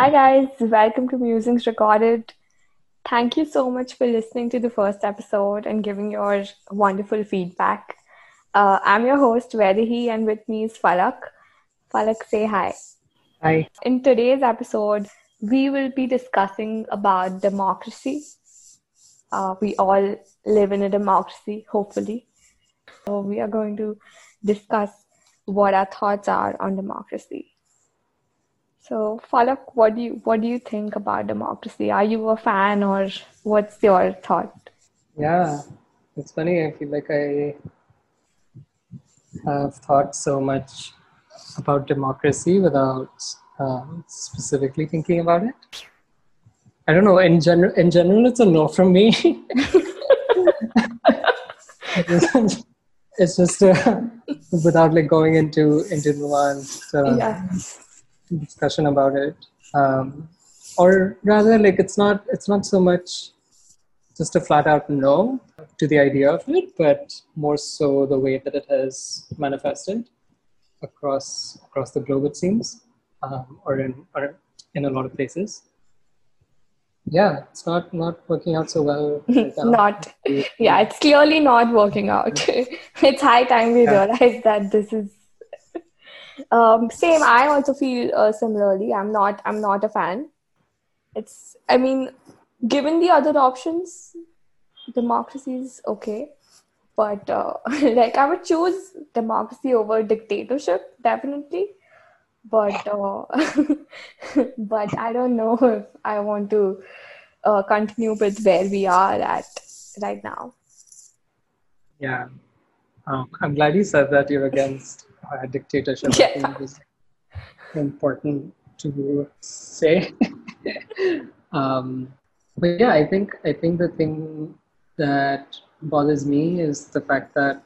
Hi, guys. Welcome to Musings Recorded. Thank you so much for listening to the first episode and giving your wonderful feedback. Uh, I'm your host, Vedahi, and with me is Falak. Falak, say hi. Hi. In today's episode, we will be discussing about democracy. Uh, we all live in a democracy, hopefully. So we are going to discuss what our thoughts are on democracy. So, Falak, what do you what do you think about democracy? Are you a fan, or what's your thought? Yeah, it's funny. I feel like I have thought so much about democracy without uh, specifically thinking about it. I don't know. In general, in general, it's a no from me. it's just uh, without like going into into nuanced uh, Yeah. Discussion about it, um, or rather, like it's not it's not so much just a flat out no to the idea of it, but more so the way that it has manifested across across the globe. It seems, um, or in or in a lot of places. Yeah, it's not not working out so well. right. Not, yeah, it's clearly not working out. it's high time we Yeah. realize that this is. Um, same. I also feel uh, similarly. I'm not. I'm not a fan. It's. I mean, given the other options, democracy is okay, but uh, like I would choose democracy over dictatorship definitely. But uh, but I don't know if I want to uh, continue with where we are at right now. Yeah, um, I'm glad you said that you're against uh, dictatorship. Yeah. it important to say. um, but yeah, I think I think the thing that bothers me is the fact that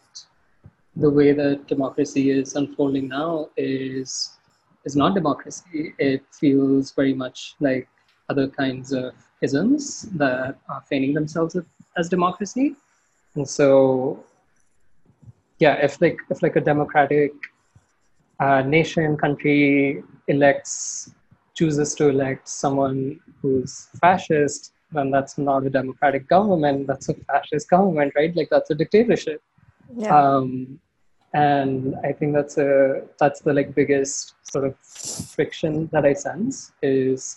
the way that democracy is unfolding now is is not democracy. It feels very much like other kinds of isms that are feigning themselves as democracy. And so yeah if like if like a democratic uh, nation country elects chooses to elect someone who's fascist then that's not a democratic government that's a fascist government right? Like that's a dictatorship. Yeah. um, and i think that's a that's the like biggest sort of friction that i sense is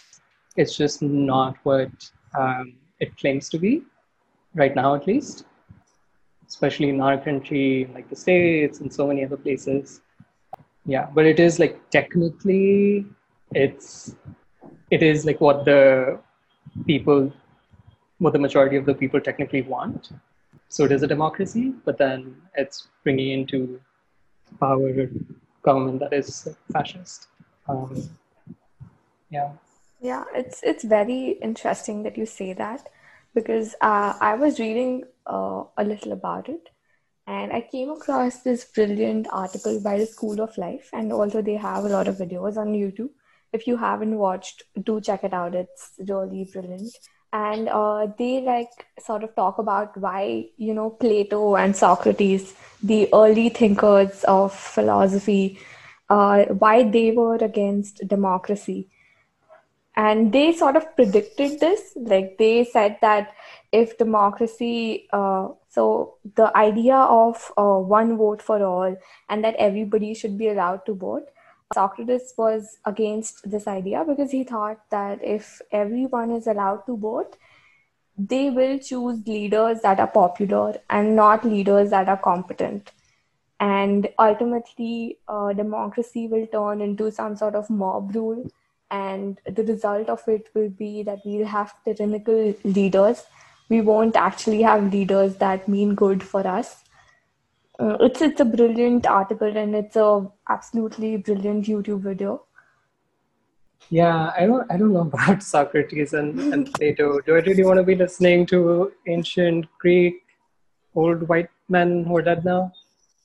it's just not what um, it claims to be right now at least. Especially in our country like the states and so many other places yeah but it is like technically it's it is like what the people what the majority of the people technically want. So it is a democracy but then it's bringing into power a government that is fascist. Um, yeah. Yeah, it's it's very interesting that you say that because uh, I was reading uh, a little about it and I came across this brilliant article by the School of Life and also they have a lot of videos on YouTube. If you haven't watched, do check it out. It's really brilliant. And uh, they like sort of talk about why, you know, Plato and Socrates, the early thinkers of philosophy, uh, why they were against democracy and they sort of predicted this. Like they said that if democracy uh, so the idea of uh, one vote for all and that everybody should be allowed to vote socrates was against this idea because he thought that if everyone is allowed to vote they will choose leaders that are popular and not leaders that are competent. And ultimately uh, democracy will turn into some sort of mob rule and the result of it will be that we'll have tyrannical leaders we won't actually have leaders that mean good for us uh, it's it's a brilliant article and it's a absolutely brilliant youtube video Yeah, I don't I don't know about Socrates and, and Plato. Do I really want to be listening to ancient Greek old white men who are dead now?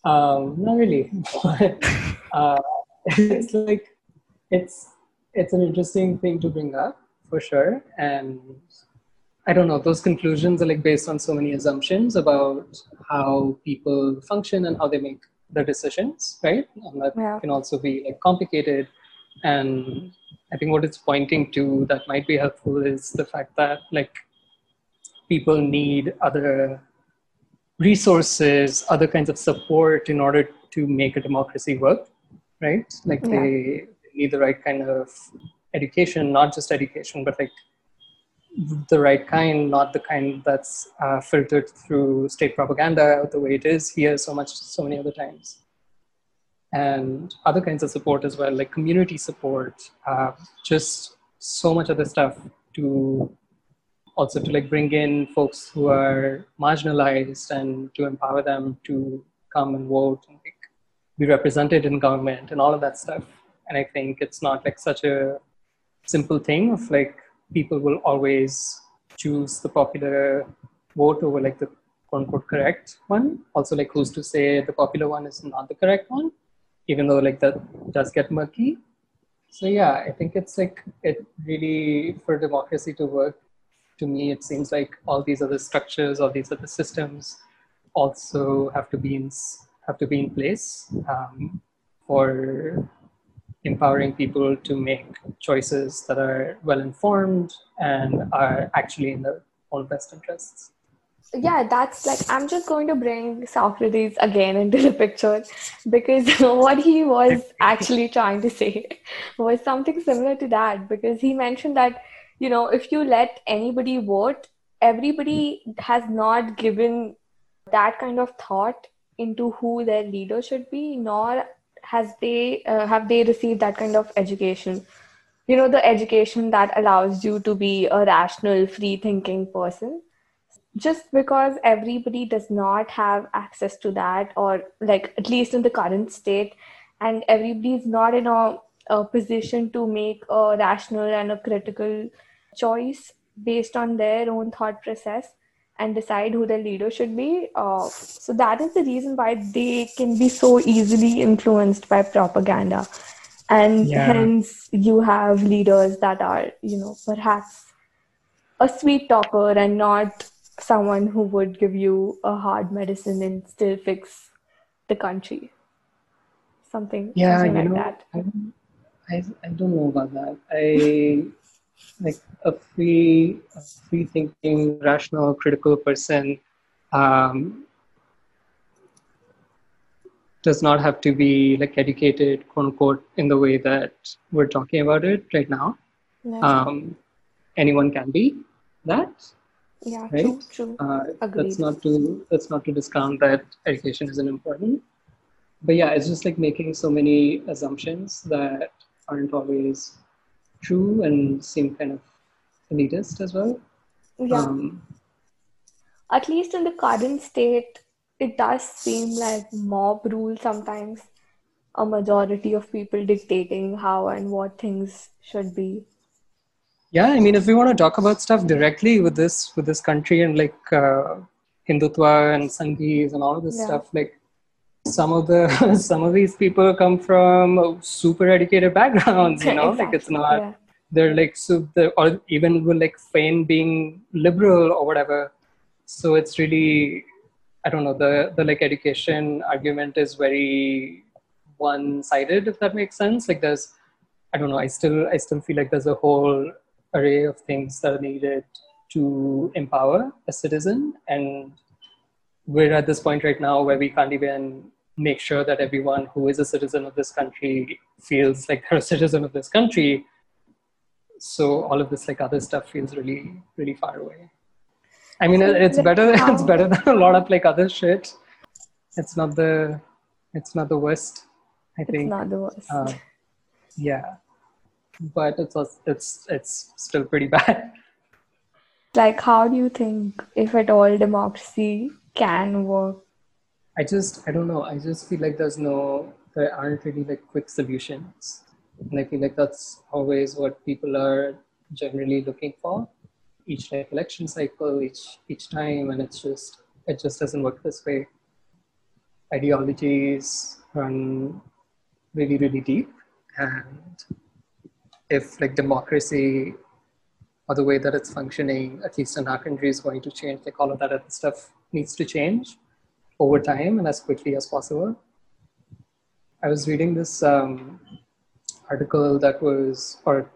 Um, not really. But uh, it's like it's it's an interesting thing to bring up for sure. And I don't know, those conclusions are like based on so many assumptions about how people function and how they make their decisions, right? And that Yeah. can also be like complicated and I think what it's pointing to that might be helpful is the fact that like people need other resources, other kinds of support in order to make a democracy work, right? Like yeah. they need the right kind of education, not just education, but like the right kind, not the kind that's uh, filtered through state propaganda the way it is here so much, so many other times. And other kinds of support as well, like community support, uh, just so much other stuff to also to like bring in folks who are marginalized and to empower them to come and vote and like, be represented in government and all of that stuff. And I think it's not like such a simple thing of like people will always choose the popular vote over like the quote unquote correct one. Also, like who's to say the popular one is not the correct one, even though like that does get murky. So yeah, I think it's like it really for democracy to work. To me, it seems like all these other structures, all these other systems, also have to be in have to be in place um, for empowering people to make choices that are well informed and are actually in their own best interests. Yeah, that's like I'm just going to bring Socrates again into the picture because what he was actually trying to say was something similar to that because he mentioned that you know if you let anybody vote everybody has not given that kind of thought into who their leader should be nor has they uh, have they received that kind of education? You know the education that allows you to be a rational free thinking person? Just because everybody does not have access to that or like at least in the current state and everybody is not in a, a position to make a rational and a critical choice based on their own thought process and decide who their leader should be. Uh, so that is the reason why they can be so easily influenced by propaganda. And yeah. hence you have leaders that are, you know, perhaps a sweet talker and not someone who would give you a hard medicine and still fix the country. Something, yeah, something like know, that. I, I, I don't know about that. I like a free, a free thinking, rational, critical person um, does not have to be like educated, quote unquote, in the way that we're talking about it right now. Um, anyone can be that. Yeah, right? true, true. Uh, that's not to that's not to discount that education isn't important. But yeah, it's just like making so many assumptions that aren't always true and seem kind of elitist as well. Yeah. Um, At least in the current state, it does seem like mob rule sometimes. A majority of people dictating how and what things should be. Yeah, I mean, if we want to talk about stuff directly with this with this country and like uh, Hindutva and Sanghis and all of this yeah. stuff, like some of the some of these people come from super educated backgrounds you know exactly. like it's not yeah. they're like so they're, or even will like feign being liberal or whatever so it's really i don't know the the like education argument is very one sided if that makes sense like there's i don't know i still i still feel like there's a whole array of things that are needed to empower a citizen and we're at this point right now where we can't even make sure that everyone who is a citizen of this country feels like they're a citizen of this country. So all of this like other stuff feels really really far away. I mean it's better it's better than a lot of like other shit. It's not the it's not the worst i think. it's not the worst. Uh, yeah. But it's it's it's still pretty bad. Like how do you think if at all democracy can work. I just i don't know i just feel like there's no there aren't really like quick solutions. And i feel like that's always what people are generally looking for. Each like election cycle each each time and it's just it just doesn't work this way. Ideologies run really really deep. And if like democracy or the way that it's functioning, at least in our country, is going to change. Like all of that other stuff needs to change over time and as quickly as possible. I was reading this um, article that was, or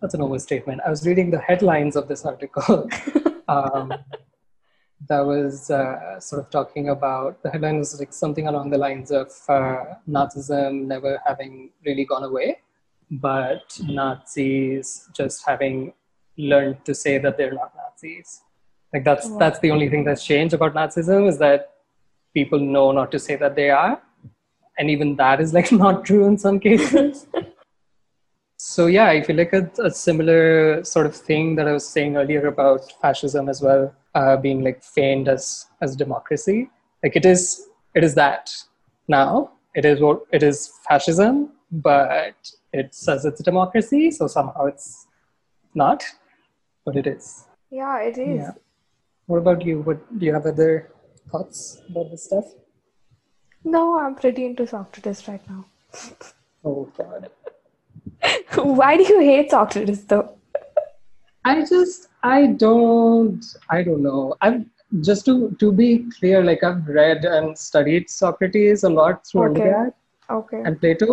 that's an overstatement. I was reading the headlines of this article. um, that was uh, sort of talking about the headline was like something along the lines of uh, Nazism never having really gone away, but Nazis just having learned to say that they're not Nazis. Like that's that's the only thing that's changed about Nazism is that people know not to say that they are, and even that is like not true in some cases. so yeah, I feel like a, a similar sort of thing that I was saying earlier about fascism as well uh, being like feigned as as democracy. Like it is it is that now. It is what it is fascism, but it says it's a democracy, so somehow it's not, but it is. Yeah, it is. Yeah. What about you? What do you have other thoughts about this stuff? No, I'm pretty into Socrates right now. oh God. Why do you hate Socrates though? I just I don't I don't know. I'm just to to be clear, like I've read and studied Socrates a lot through okay. undergrad okay. and Plato,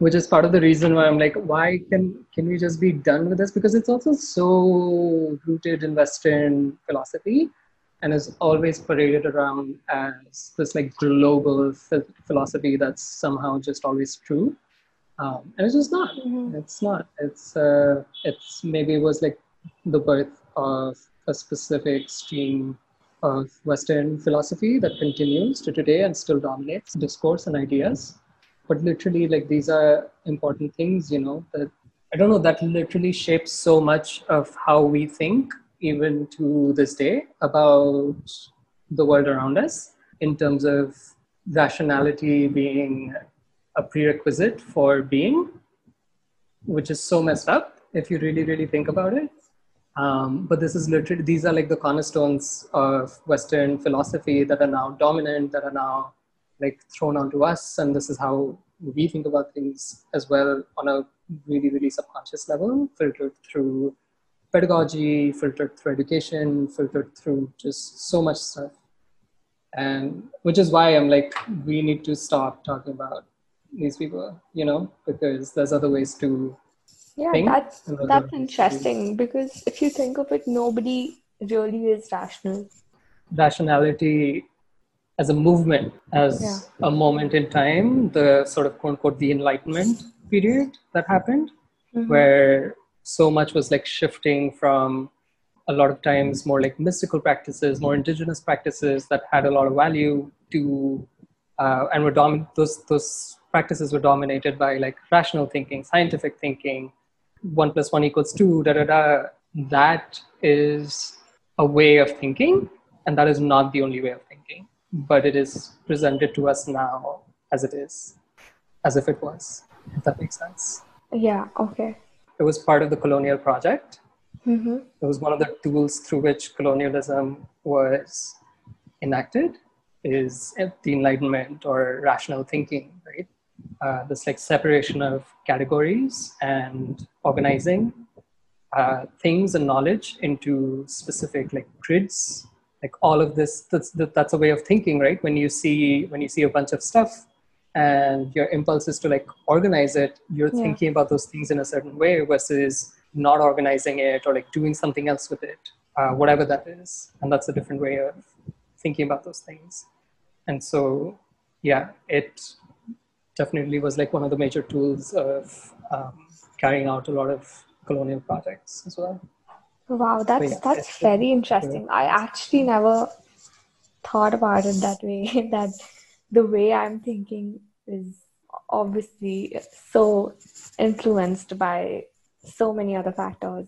which is part of the reason why I'm like, why can can we just be done with this? Because it's also so rooted in Western philosophy and is always paraded around as this like global philosophy that's somehow just always true um, and it's just not mm-hmm. it's not it's uh, it's maybe it was like the birth of a specific stream of western philosophy that continues to today and still dominates discourse and ideas but literally like these are important things you know that i don't know that literally shapes so much of how we think even to this day about the world around us in terms of rationality being a prerequisite for being, which is so messed up if you really, really think about it. Um, but this is literally, these are like the cornerstones of Western philosophy that are now dominant, that are now like thrown onto us. And this is how we think about things as well on a really, really subconscious level, filtered through pedagogy, filtered through education, filtered through just so much stuff. And which is why I'm like, we need to stop talking about these people, you know, because there's other ways to. Yeah, that's that's interesting because if you think of it, nobody really is rational. Rationality as a movement, as yeah. a moment in time, the sort of quote unquote the Enlightenment period that happened, mm-hmm. where so much was like shifting from a lot of times more like mystical practices, more indigenous practices that had a lot of value to, uh, and were dominant. Those those practices were dominated by like rational thinking, scientific thinking, one plus one equals two, da da da. That is a way of thinking, and that is not the only way of thinking, but it is presented to us now as it is, as if it was, if that makes sense. Yeah, okay. It was part of the colonial project. Mm-hmm. It was one of the tools through which colonialism was enacted is the enlightenment or rational thinking right uh, this like separation of categories and organizing uh, things and knowledge into specific like grids like all of this that's that's a way of thinking right when you see when you see a bunch of stuff and your impulse is to like organize it you're yeah. thinking about those things in a certain way versus not organizing it or like doing something else with it uh, whatever that is and that's a different way of thinking about those things and so yeah it definitely was like one of the major tools of um, carrying out a lot of colonial projects as well. Wow, that's yeah, that's very interesting. I actually never thought about it that way. that the way I'm thinking is obviously so influenced by so many other factors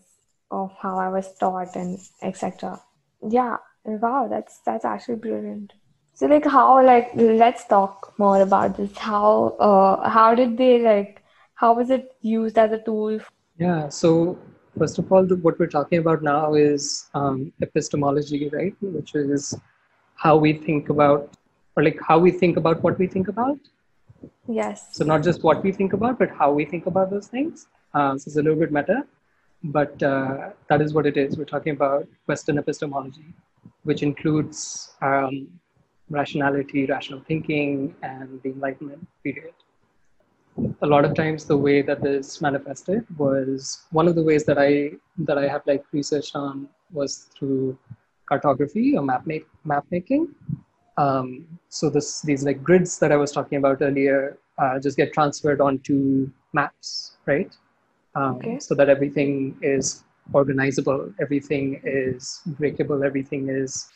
of how I was taught and etc. Yeah, wow, that's that's actually brilliant. So like how like let's talk more about this. How uh how did they like how was it used as a tool? Yeah. So first of all, the, what we're talking about now is um, epistemology, right? Which is how we think about or like how we think about what we think about. Yes. So not just what we think about, but how we think about those things. Um, so it's a little bit meta, but uh, that is what it is. We're talking about Western epistemology, which includes um, rationality, rational thinking, and the Enlightenment period. A lot of times the way that this manifested was one of the ways that I that I have like researched on was through cartography or map make, map making. Um, so this these like grids that I was talking about earlier uh, just get transferred onto maps, right? Um, okay. So that everything is organizable, everything is breakable, everything is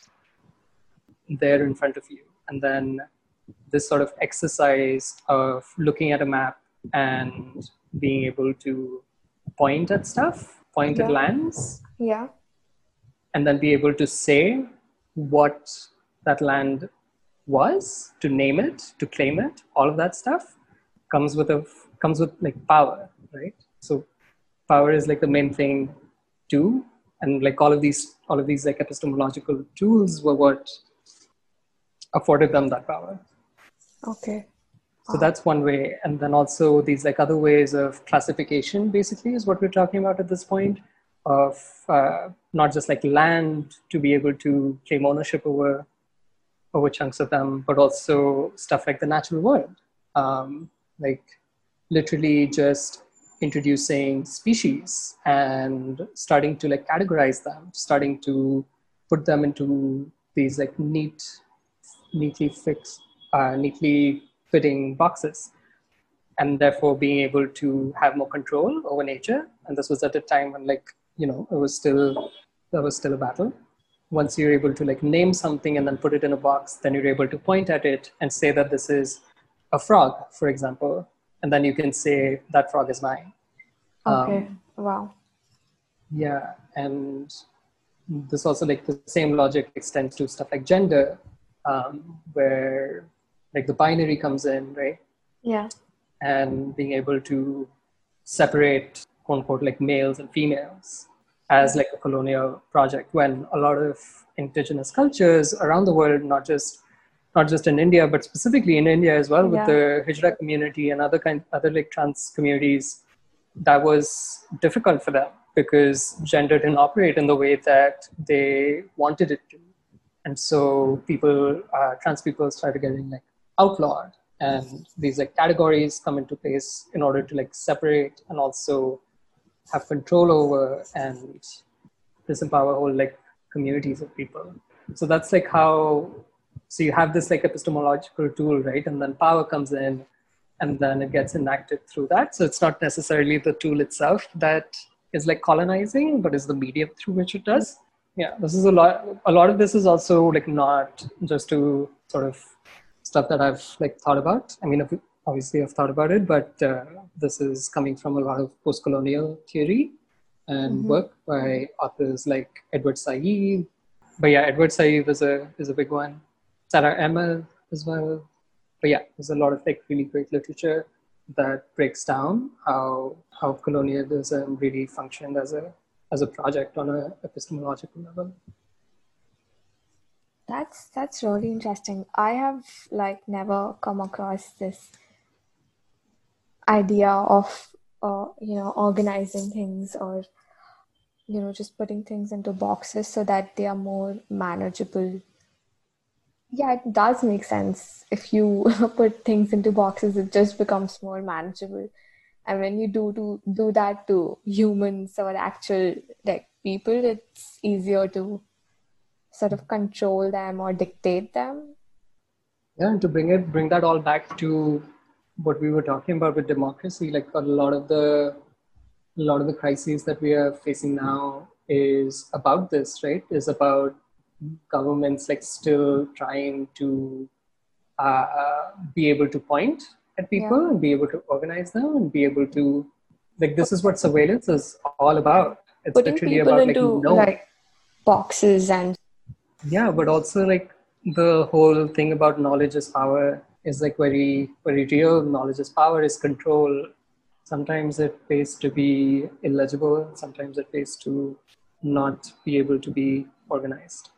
there in front of you, and then this sort of exercise of looking at a map and being able to point at stuff, point yeah. at lands. Yeah. And then be able to say what that land was, to name it, to claim it, all of that stuff comes with a comes with like power, right? So power is like the main thing too. And like all of these all of these like epistemological tools were what afforded them that power. Okay. So that's one way. And then also these like other ways of classification basically is what we're talking about at this point of uh, not just like land to be able to claim ownership over over chunks of them, but also stuff like the natural world. Um, like literally just introducing species and starting to like categorize them, starting to put them into these like neat, neatly fixed, uh, neatly fitting boxes and therefore being able to have more control over nature. And this was at a time when like you know it was still there was still a battle. Once you're able to like name something and then put it in a box then you're able to point at it and say that this is a frog for example. And then you can say that frog is mine. Okay. Um, wow. Yeah. And this also like the same logic extends to stuff like gender um, where like the binary comes in, right? Yeah. And being able to separate quote unquote like males and females as like a colonial project when a lot of indigenous cultures around the world, not just not just in India, but specifically in India as well, with yeah. the Hijra community and other kind other like trans communities, that was difficult for them because gender didn't operate in the way that they wanted it to. And so people, uh, trans people started getting like outlawed and these like categories come into place in order to like separate and also have control over and disempower whole like communities of people. So that's like how so you have this like epistemological tool right? And then power comes in and then it gets enacted through that. So it's not necessarily the tool itself that is like colonizing but is the medium through which it does. Yeah this is a lot a lot of this is also like not just to sort of stuff that I've like thought about. I mean, obviously I've thought about it, but uh, this is coming from a lot of post-colonial theory and mm-hmm. work by authors like Edward Said. But yeah, Edward Said is a is a big one. Sara Ahmed as well. But yeah, there's a lot of like really great literature that breaks down how how colonialism really functioned as a as a project on a epistemological level. That's that's really interesting. I have like never come across this idea of uh, you know organizing things or you know just putting things into boxes so that they are more manageable. Yeah, it does make sense. If you put things into boxes, it just becomes more manageable. And when you do to do that to humans or actual like people, it's easier to sort of control them or dictate them yeah and to bring it bring that all back to what we were talking about with democracy like a lot of the a lot of the crises that we are facing now is about this right is about governments like still trying to uh, be able to point at people yeah. and be able to organize them and be able to like this is what surveillance is all about it's Putting literally about into, like, no. like boxes and yeah but also like the whole thing about knowledge is power is like very very real. Knowledge is power is control. Sometimes it pays to be illegible sometimes it pays to not be able to be organized.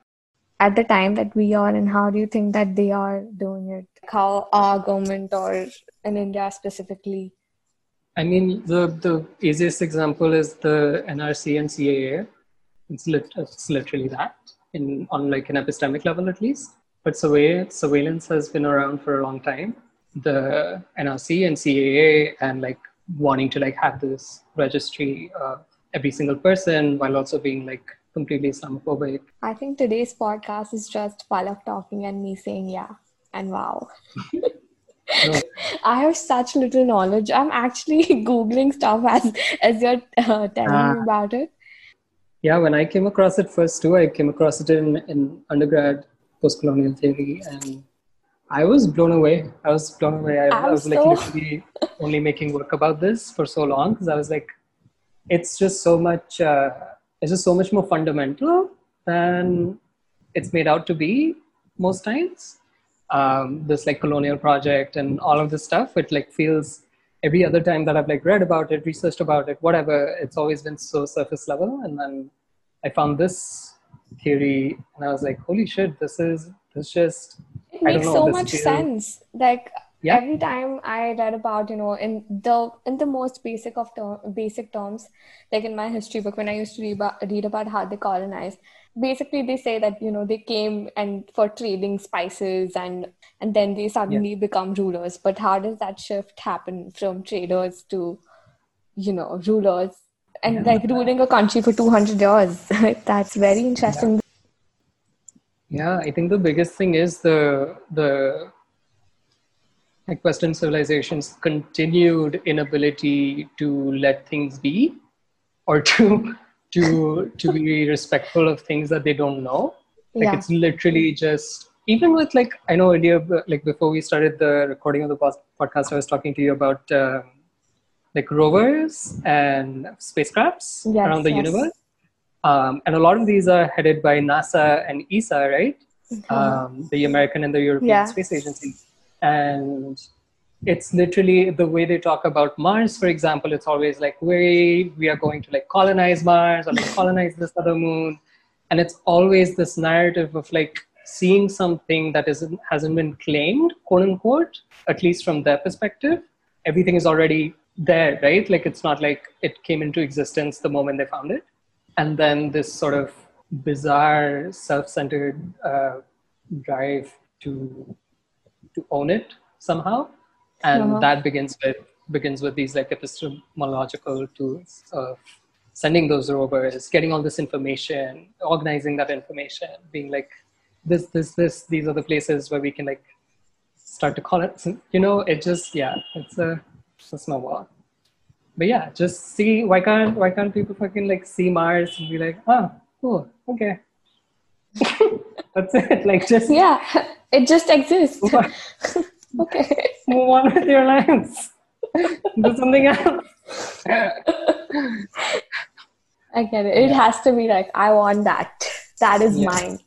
At the time that we are and how do you think that they are doing it? How our government or in india specifically? I mean the the easiest example is the nrc and caa it's, lit- it's literally that in on like an epistemic level at least. But surveillance, surveillance has been around for a long time. the NRC and CAA and like wanting to like have this registry of every single person while also being like completely Islamophobic. I think today's podcast is just Falak talking and me saying yeah and wow. no. I have such little knowledge. I'm actually googling stuff as as you're uh, telling uh, me ah. about it. Yeah, when I came across it first too, I came across it in in undergrad post-colonial theory and I was blown away. I was blown away. I, I was so... like literally only making work about this for so long because I was like, it's just so much. Uh, it's just so much more fundamental than it's made out to be most times. Um, this like colonial project and all of this stuff, it like feels every other time that I've like read about it, researched about it, whatever, it's always been so surface level. And then I found this theory and I was like, holy shit, this is this just it makes know, so much feels... sense. Like yeah. every time I read about, you know, in the in the most basic of term, basic terms, like in my history book, when I used to read about, read about how they colonized, basically they say that you know they came and for trading spices and and then they suddenly yeah. become rulers. But how does that shift happen from traders to, you know, rulers? And yeah. like ruling a country for 200 years. That's very interesting. Yeah, I think the biggest thing is the the like Western civilization's continued inability to let things be or to to to be respectful of things that they don't know. Like yeah. it's literally just even with like I know earlier like before we started the recording of the podcast, I was talking to you about um, like rovers and spacecrafts yes, around the yes. universe um, and a lot of these are headed by NASA and ESA, right? Mm-hmm. Um, the American and the European yeah. Space Agency. And it's literally the way they talk about Mars, for example, it's always like, we, we are going to like colonize Mars or like colonize this other moon. And it's always this narrative of like seeing something that isn't, hasn't been claimed, quote unquote, at least from their perspective. Everything is already there, right? Like it's not like it came into existence the moment they found it and then this sort of bizarre self-centered uh, drive to to own it somehow and uh-huh. that begins with begins with these like epistemological tools of sending those rovers getting all this information organizing that information being like this this this these are the places where we can like start to call it you know it just yeah it's a it's a snowball but yeah, just see why can't why can't people fucking like see Mars and be like, oh, cool, okay. That's it. Like just yeah, it just exists. okay, move on with your lives. Do something else. I get it. It yeah. has to be like I want that. That is yeah. mine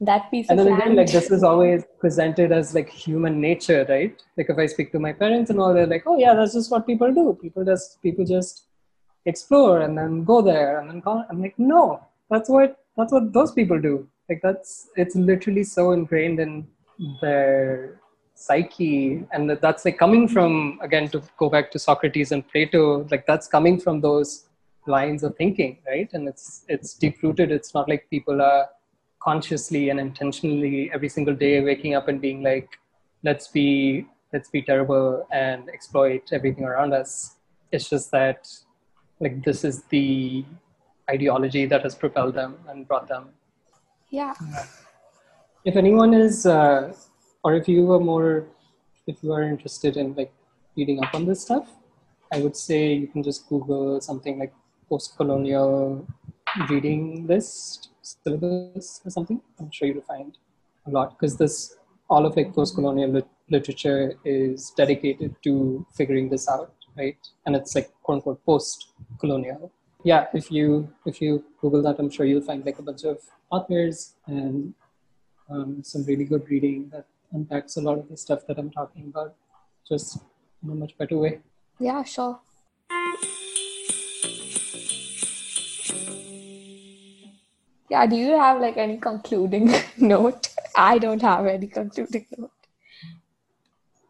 that piece and then again like this is always presented as like human nature right like if i speak to my parents and all they're like oh yeah that's just what people do people just people just explore and then go there and then call i'm like no that's what that's what those people do like that's it's literally so ingrained in their psyche and that's like coming from again to go back to socrates and plato like that's coming from those lines of thinking right? And it's it's deep rooted it's not like people are consciously and intentionally every single day waking up and being like let's be let's be terrible and exploit everything around us. It's just that like this is the ideology that has propelled them and brought them. Yeah. If anyone is uh, or if you are more if you are interested in like reading up on this stuff i would say you can just google something like post-colonial reading list syllabus or something. I'm sure you'll find a lot because this all of like post-colonial lit- literature is dedicated to figuring this out, right? And it's like quote unquote post-colonial. Yeah, if you if you Google that, I'm sure you'll find like a bunch of authors and um, some really good reading that unpacks a lot of the stuff that I'm talking about, just in a much better way. Yeah, sure. Yeah, do you have like any concluding note? I don't have any concluding note.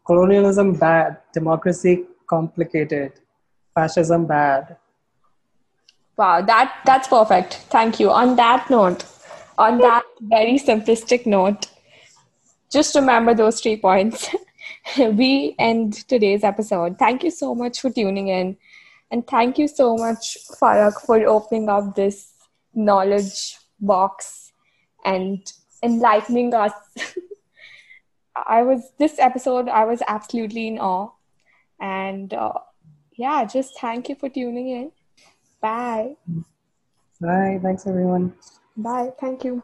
Colonialism bad, democracy complicated, fascism bad. Wow, that that's perfect. Thank you. On that note, on that very simplistic note, just remember those three points. we end today's episode. Thank you so much for tuning in. And thank you so much, Falak, for opening up this knowledge box and enlightening us. I was, this episode, I was absolutely in awe. And uh, yeah, just thank you for tuning in. Bye. Bye. Thanks, everyone. Bye. Thank you.